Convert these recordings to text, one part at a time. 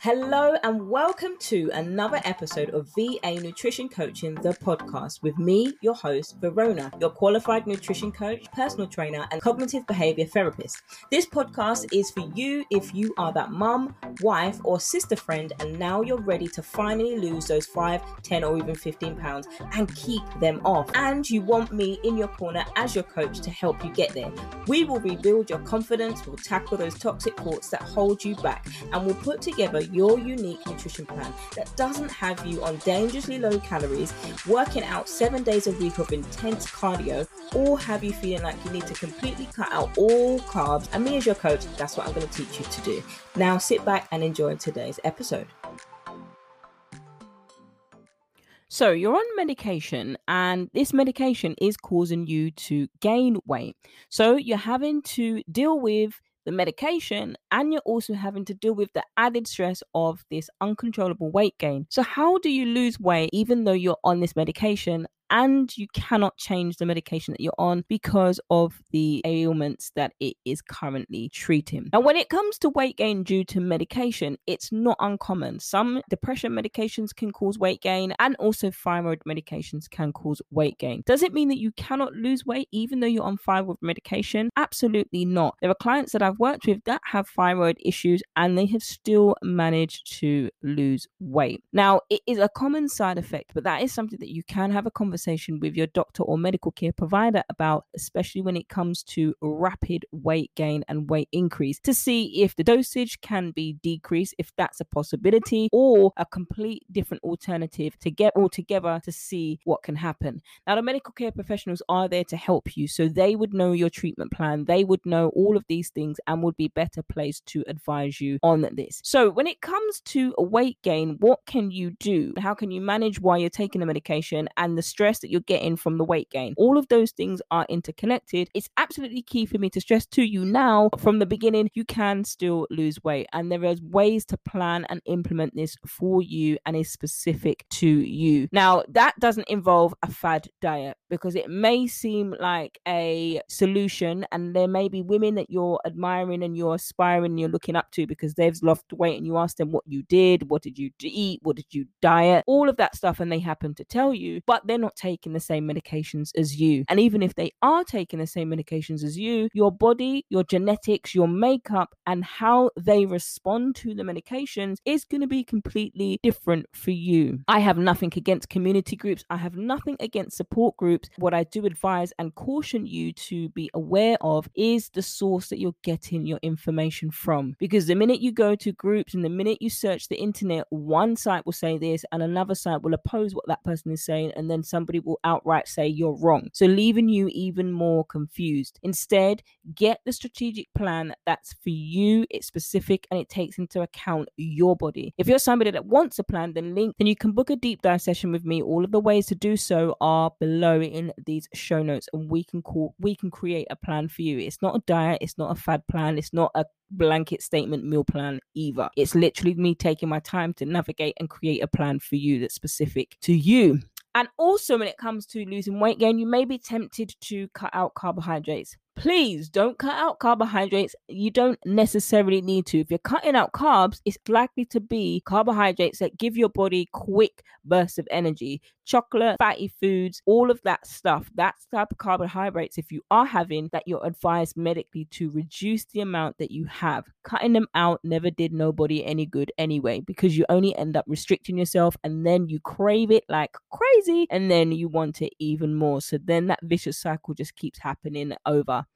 Hello, and welcome to another episode of VA Nutrition Coaching, the podcast, with me, your host, Verona, your qualified nutrition coach, personal trainer, and cognitive behavior therapist. This podcast is for you if you are that mum, wife, or sister friend, and now you're ready to finally lose those 5, 10, or even 15 pounds and keep them off. And you want me in your corner as your coach to help you get there. We will rebuild your confidence, we'll tackle those toxic thoughts that hold you back, and we'll put together your unique nutrition plan that doesn't have you on dangerously low calories, working out seven days a week of intense cardio, or have you feeling like you need to completely cut out all carbs. And me, as your coach, that's what I'm going to teach you to do. Now, sit back and enjoy today's episode. So, you're on medication, and this medication is causing you to gain weight. So, you're having to deal with the medication and you're also having to deal with the added stress of this uncontrollable weight gain. So, how do you lose weight even though you're on this medication and you cannot change the medication that you're on because of the ailments that it is currently treating. Now, when it comes to weight gain due to medication, it's not uncommon. Some depression medications can cause weight gain, and also thyroid medications can cause weight gain. Does it mean that you cannot lose weight even though you're on thyroid medication? Absolutely not. There are clients that I've worked with that have thyroid issues and they have still managed to lose weight. Now, it is a common side effect, but that is something that you can have a conversation conversation with your doctor or medical care provider about, especially when it comes to rapid weight gain and weight increase, to see if the dosage can be decreased, if that's a possibility, or a complete different alternative to get all together to see what can happen. Now, the medical care professionals are there to help you, so they would know your treatment plan, they would know all of these things and would be better placed to advise you on this. So, when it comes to weight gain, what can you do? How can you manage while you're taking the medication and the stress? Stress that you're getting from the weight gain. All of those things are interconnected. It's absolutely key for me to stress to you now from the beginning, you can still lose weight. And there are ways to plan and implement this for you and is specific to you. Now, that doesn't involve a fad diet because it may seem like a solution and there may be women that you're admiring and you're aspiring and you're looking up to because they've lost weight and you ask them what you did, what did you eat, what did you diet, all of that stuff and they happen to tell you, but they're not taking the same medications as you. And even if they are taking the same medications as you, your body, your genetics, your makeup, and how they respond to the medications is going to be completely different for you. I have nothing against community groups, I have nothing against support groups. What I do advise and caution you to be aware of is the source that you're getting your information from. Because the minute you go to groups and the minute you search the internet, one site will say this and another site will oppose what that person is saying, and then some somebody will outright say you're wrong. So leaving you even more confused. Instead, get the strategic plan that's for you, it's specific, and it takes into account your body. If you're somebody that wants a plan, then link, then you can book a deep dive session with me. All of the ways to do so are below in these show notes, and we can call we can create a plan for you. It's not a diet, it's not a fad plan, it's not a blanket statement meal plan either. It's literally me taking my time to navigate and create a plan for you that's specific to you. And also, when it comes to losing weight gain, you may be tempted to cut out carbohydrates please don't cut out carbohydrates. You don't necessarily need to. If you're cutting out carbs, it's likely to be carbohydrates that give your body quick bursts of energy. Chocolate, fatty foods, all of that stuff. That's type of carbohydrates, if you are having, that you're advised medically to reduce the amount that you have. Cutting them out never did nobody any good anyway, because you only end up restricting yourself and then you crave it like crazy and then you want it even more. So then that vicious cycle just keeps happening over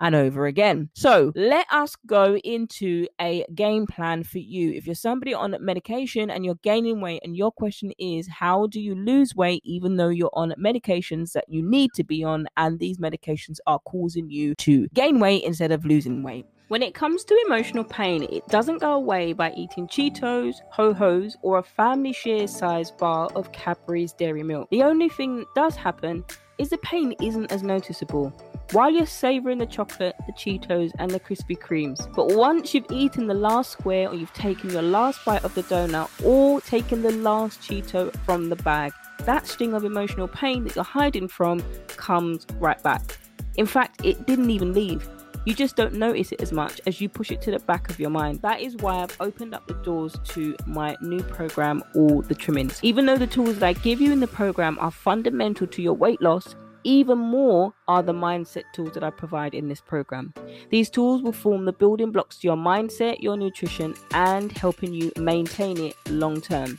and over again. So let us go into a game plan for you. If you're somebody on medication and you're gaining weight, and your question is, how do you lose weight even though you're on medications that you need to be on, and these medications are causing you to gain weight instead of losing weight? When it comes to emotional pain, it doesn't go away by eating Cheetos, Ho Ho's, or a family share size bar of Cadbury's Dairy Milk. The only thing that does happen is the pain isn't as noticeable while you're savoring the chocolate, the Cheetos, and the Krispy Kremes. But once you've eaten the last square, or you've taken your last bite of the donut, or taken the last Cheeto from the bag, that sting of emotional pain that you're hiding from comes right back. In fact, it didn't even leave. You just don't notice it as much as you push it to the back of your mind. That is why I've opened up the doors to my new program, All the Trimmings. Even though the tools that I give you in the program are fundamental to your weight loss, even more are the mindset tools that I provide in this program. These tools will form the building blocks to your mindset, your nutrition, and helping you maintain it long term.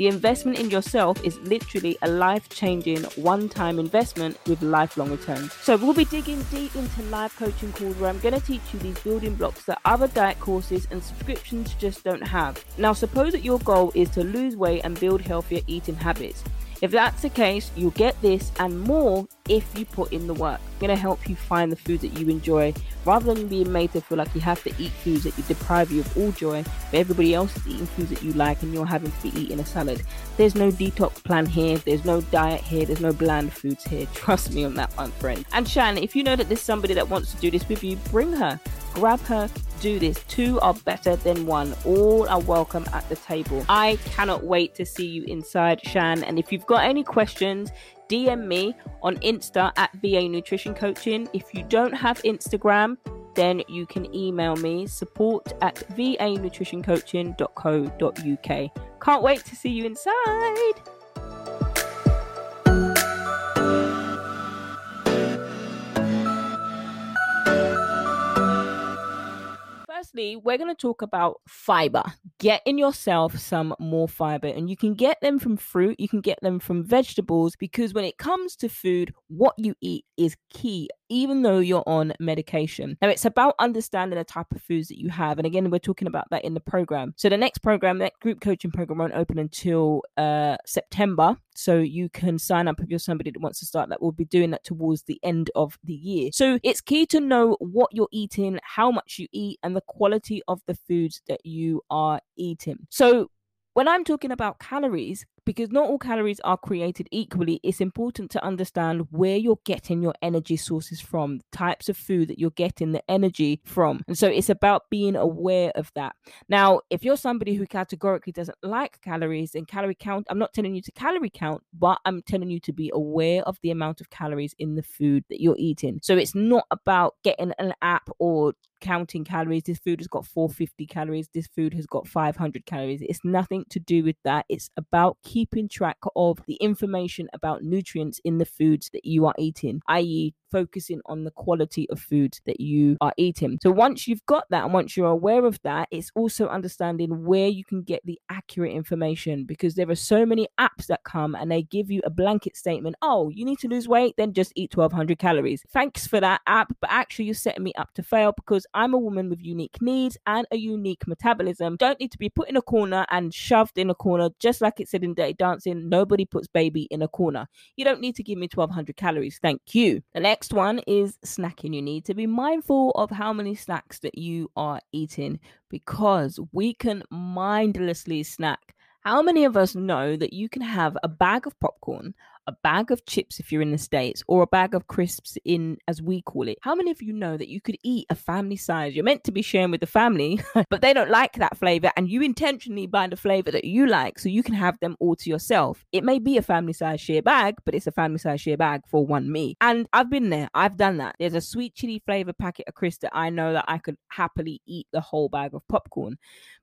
The investment in yourself is literally a life changing, one time investment with lifelong returns. So, we'll be digging deep into live coaching calls where I'm going to teach you these building blocks that other diet courses and subscriptions just don't have. Now, suppose that your goal is to lose weight and build healthier eating habits. If that's the case, you'll get this and more if you put in the work. I'm going to help you find the foods that you enjoy rather than being made to feel like you have to eat foods that you deprive you of all joy, but everybody else is eating foods that you like and you're having to be eating a salad. There's no detox plan here, there's no diet here, there's no bland foods here. Trust me on that one, friend. And Shan, if you know that there's somebody that wants to do this with you, bring her, grab her, do this. Two are better than one. All are welcome at the table. I cannot wait to see you inside, Shan. And if you've got any questions, DM me on Insta at VA Nutrition Coaching. If you don't have Instagram, then you can email me support at vanutritioncoaching.co.uk. Can't wait to see you inside. Firstly, we're going to talk about fiber. Get in yourself some more fiber, and you can get them from fruit, you can get them from vegetables, because when it comes to food, what you eat is key even though you're on medication. Now, it's about understanding the type of foods that you have. And again, we're talking about that in the program. So, the next program, that group coaching program, won't open until uh, September. So, you can sign up if you're somebody that wants to start that. We'll be doing that towards the end of the year. So, it's key to know what you're eating, how much you eat, and the quality of the foods that you are eating. So, when I'm talking about calories, because not all calories are created equally, it's important to understand where you're getting your energy sources from, the types of food that you're getting the energy from. And so it's about being aware of that. Now, if you're somebody who categorically doesn't like calories and calorie count, I'm not telling you to calorie count, but I'm telling you to be aware of the amount of calories in the food that you're eating. So it's not about getting an app or counting calories. This food has got 450 calories. This food has got 500 calories. It's nothing to do with that. It's about keeping track of the information about nutrients in the foods that you are eating, i.e., focusing on the quality of food that you are eating. So once you've got that and once you're aware of that, it's also understanding where you can get the accurate information because there are so many apps that come and they give you a blanket statement. Oh, you need to lose weight, then just eat 1200 calories. Thanks for that app, but actually you're setting me up to fail because I'm a woman with unique needs and a unique metabolism. Don't need to be put in a corner and shoved in a corner just like it said in Dirty Dancing. Nobody puts baby in a corner. You don't need to give me 1200 calories. Thank you. The next next one is snacking. You need to be mindful of how many snacks that you are eating because we can mindlessly snack. How many of us know that you can have a bag of popcorn, a bag of chips if you're in the States, or a bag of crisps in, as we call it. How many of you know that you could eat a family size? You're meant to be sharing with the family, but they don't like that flavor, and you intentionally buy the flavor that you like so you can have them all to yourself. It may be a family size share bag, but it's a family size share bag for one me. And I've been there, I've done that. There's a sweet chili flavor packet of crisps that I know that I could happily eat the whole bag of popcorn.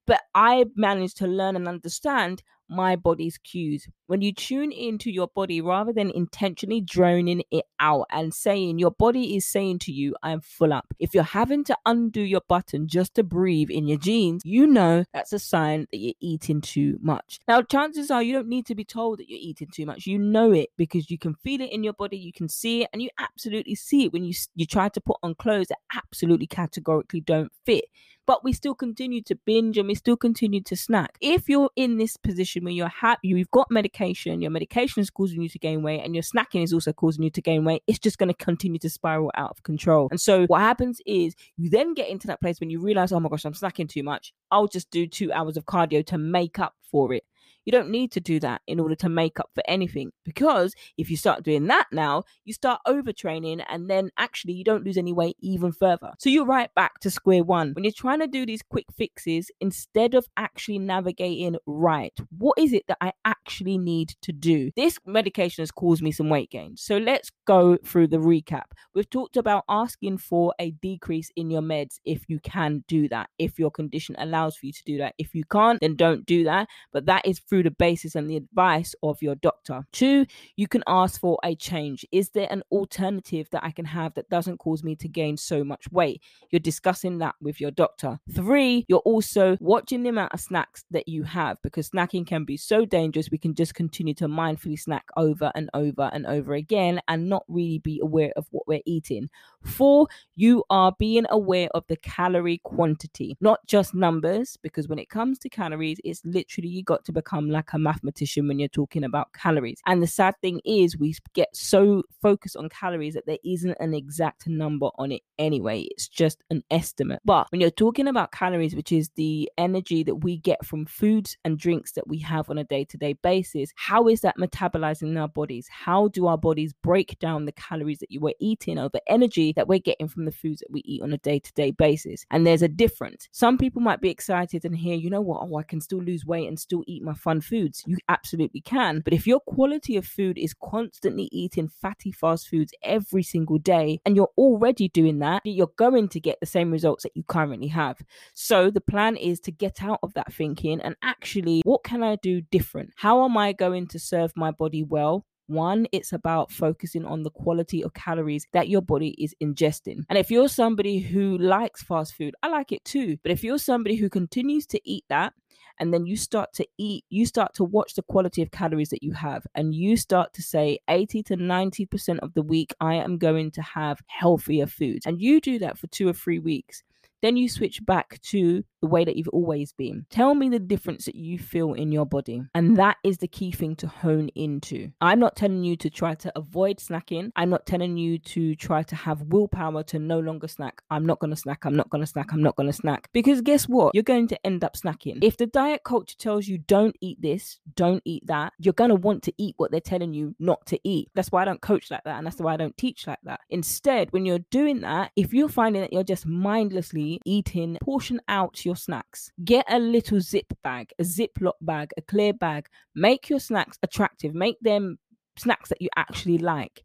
But I managed to learn and understand my body's cues. When you tune into your body rather than intentionally droning it out and saying, your body is saying to you, I'm full up. If you're having to undo your button just to breathe in your jeans, you know that's a sign that you're eating too much. Now, chances are you don't need to be told that you're eating too much. You know it because you can feel it in your body, you can see it, and you absolutely see it when you, you try to put on clothes that absolutely categorically don't fit but we still continue to binge and we still continue to snack. If you're in this position where you're happy, you've got medication, your medication is causing you to gain weight, and your snacking is also causing you to gain weight, it's just going to continue to spiral out of control. And so what happens is you then get into that place when you realize, oh my gosh, I'm snacking too much. I'll just do two hours of cardio to make up for it You don't need to do that in order to make up for anything because if you start doing that now, you start overtraining and then actually you don't lose any weight even further. So you're right back to square one. When you're trying to do these quick fixes, instead of actually navigating right, what is it that I actually need to do? This medication has caused me some weight gain. So let's go through the recap. We've talked about asking for a decrease in your meds if you can do that, if your condition allows for you to do that. If you can't, then don't do that. But that is through the basis and the advice of your doctor. Two, you can ask for a change. Is there an alternative that I can have that doesn't cause me to gain so much weight? You're discussing that with your doctor. Three, you're also watching the amount of snacks that you have because snacking can be so dangerous. We can just continue to mindfully snack over and over and over again and not really be aware of what we're eating. Four, you are being aware of the calorie quantity, not just numbers, because when it comes to calories, it's literally you got to become like a mathematician when you're talking about calories. And the sad thing is, we get so focused on calories that there isn't an exact number on it anyway. It's just an estimate. But when you're talking about calories, which is the energy that we get from foods and drinks that we have on a day to day basis, how is that metabolizing in our bodies? How do our bodies break down the calories that you were eating or the energy that we're getting from the foods that we eat on a day to day basis. And there's a difference. Some people might be excited and hear, you know what, oh, I can still lose weight and still eat my fun foods. You absolutely can. But if your quality of food is constantly eating fatty fast foods every single day and you're already doing that, you're going to get the same results that you currently have. So the plan is to get out of that thinking and actually, what can I do different? How am I going to serve my body well? One, it's about focusing on the quality of calories that your body is ingesting. And if you're somebody who likes fast food, I like it too. But if you're somebody who continues to eat that, and then you start to eat, you start to watch the quality of calories that you have, and you start to say 80 to 90% of the week, I am going to have healthier foods. And you do that for two or three weeks. Then you switch back to the way that you've always been. Tell me the difference that you feel in your body. And that is the key thing to hone into. I'm not telling you to try to avoid snacking. I'm not telling you to try to have willpower to no longer snack. I'm not going to snack. I'm not going to snack. I'm not going to snack. Because guess what? You're going to end up snacking. If the diet culture tells you don't eat this, don't eat that, you're going to want to eat what they're telling you not to eat. That's why I don't coach like that. And that's why I don't teach like that. Instead, when you're doing that, if you're finding that you're just mindlessly eating, portion out your snacks. Get a little zip bag, a ziploc bag, a clear bag. Make your snacks attractive. Make them snacks that you actually like.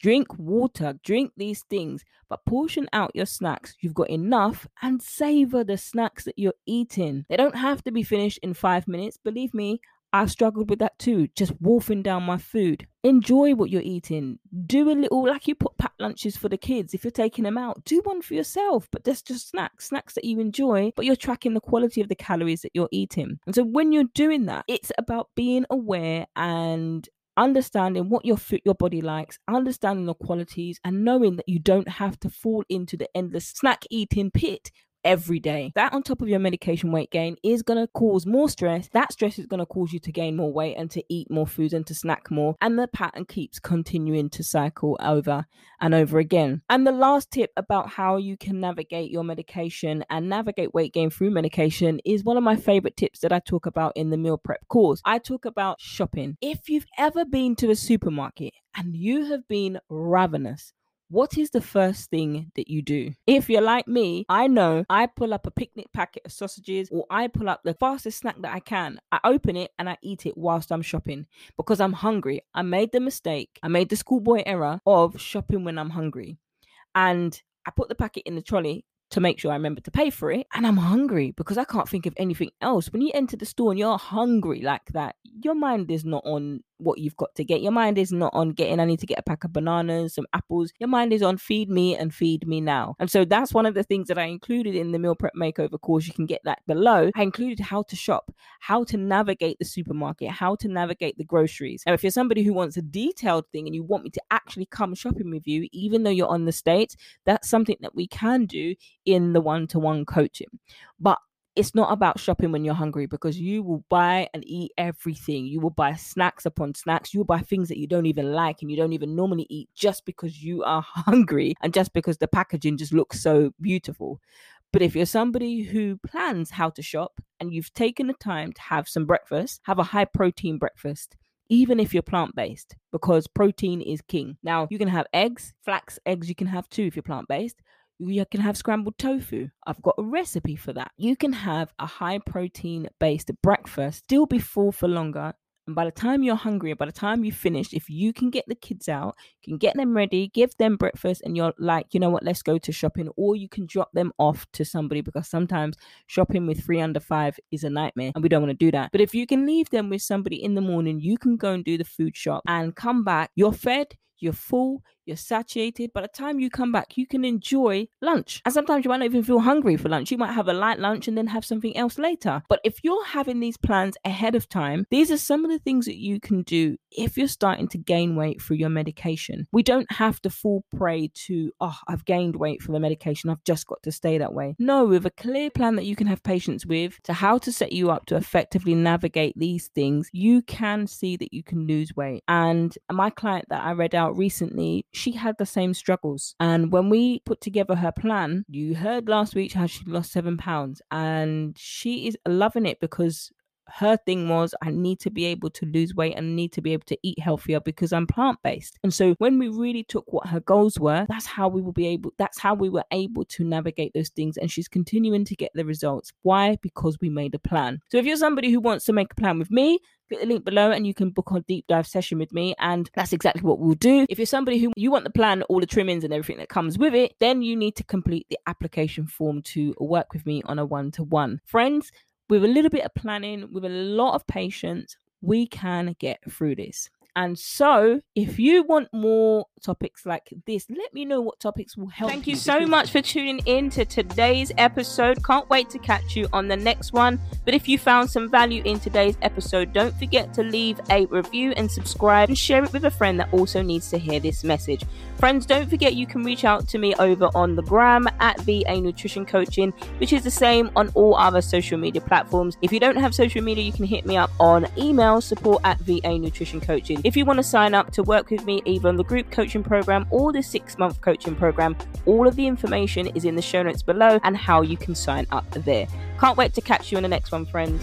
Drink water, drink these things, but portion out your snacks. You've got enough and savor the snacks that you're eating. They don't have to be finished in five minutes. Believe me, I struggled with that too, just wolfing down my food. Enjoy what you're eating. Do a little, like you put packed lunches for the kids. If you're taking them out, do one for yourself. But that's just snacks, snacks that you enjoy, but you're tracking the quality of the calories that you're eating. And so when you're doing that, it's about being aware and understanding what your your body likes, understanding the qualities, and knowing that you don't have to fall into the endless snack eating pit every day. That on top of your medication weight gain is going to cause more stress. That stress is going to cause you to gain more weight and to eat more foods and to snack more. And the pattern keeps continuing to cycle over and over again. And the last tip about how you can navigate your medication and navigate weight gain through medication is one of my favorite tips that I talk about in the meal prep course. I talk about shopping. If you've ever been to a supermarket and you have been ravenous, what is the first thing that you do? If you're like me, I know I pull up a picnic packet of sausages or I pull up the fastest snack that I can. I open it and I eat it whilst I'm shopping because I'm hungry. I made the mistake, I made the schoolboy error of shopping when I'm hungry. And I put the packet in the trolley to make sure I remember to pay for it. And I'm hungry because I can't think of anything else. When you enter the store and you're hungry like that, your mind is not on what you've got to get. Your mind is not on getting, I need to get a pack of bananas, some apples. Your mind is on feed me and feed me now. And so that's one of the things that I included in the meal prep makeover course. You can get that below. I included how to shop, how to navigate the supermarket, how to navigate the groceries. Now, if you're somebody who wants a detailed thing and you want me to actually come shopping with you, even though you're on the States, that's something that we can do in the one to one coaching. But it's not about shopping when you're hungry because you will buy and eat everything. You will buy snacks upon snacks. You will buy things that you don't even like and you don't even normally eat just because you are hungry and just because the packaging just looks so beautiful. But if you're somebody who plans how to shop and you've taken the time to have some breakfast, have a high protein breakfast even if you're plant based, because protein is king. Now, you can have eggs, flax eggs, you can have too if you're plant based. You can have scrambled tofu. I've got a recipe for that. You can have a high protein based breakfast, still be full for longer, and by the time you're hungry, by the time you finish, if you can get the kids out, you can get them ready, give them breakfast, and you're like, you know what, let's go to shopping, or you can drop them off to somebody because sometimes shopping with three under five is a nightmare and we don't want to do that. But if you can leave them with somebody in the morning, you can go and do the food shop and come back, you're fed, you're full, you're satiated. By the time you come back, you can enjoy lunch. And sometimes you might not even feel hungry for lunch. You might have a light lunch and then have something else later. But if you're having these plans ahead of time, these are some of the things that you can do if you're starting to gain weight through your medication. We don't have to fall prey to, oh, I've gained weight from the medication. I've just got to stay that way. No, with a clear plan that you can have patience with to how to set you up to effectively navigate these things, you can see that you can lose weight. And my client that I read out recently, she had the same struggles. And when we put together her plan, you heard last week how she lost seven pounds, and she is loving it because her thing was I need to be able to lose weight and need to be able to eat healthier because I'm plant based. And so when we really took what her goals were, that's how we will be able that's how we were able to navigate those things and she's continuing to get the results. Why? Because we made a plan. So if you're somebody who wants to make a plan with me, click the link below and you can book a deep dive session with me. And that's exactly what we'll do. If you're somebody who you want the plan all the trimmings and everything that comes with it then you need to complete the application form to work with me on a one-to-one. Friends with a little bit of planning with a lot of patience we can get through this and so, if you want more topics like this, let me know what topics will help. Thank you, you so much for tuning in to today's episode. Can't wait to catch you on the next one. But if you found some value in today's episode, don't forget to leave a review and subscribe and share it with a friend that also needs to hear this message. Friends, don't forget you can reach out to me over on the gram at VA Nutrition Coaching, which is the same on all other social media platforms. If you don't have social media, you can hit me up on email support at VA Nutrition Coaching. If you want to sign up to work with me either on the group coaching program or the six month coaching program, all of the information is in the show notes below and how you can sign up there. Can't wait to catch you in the next one, friends.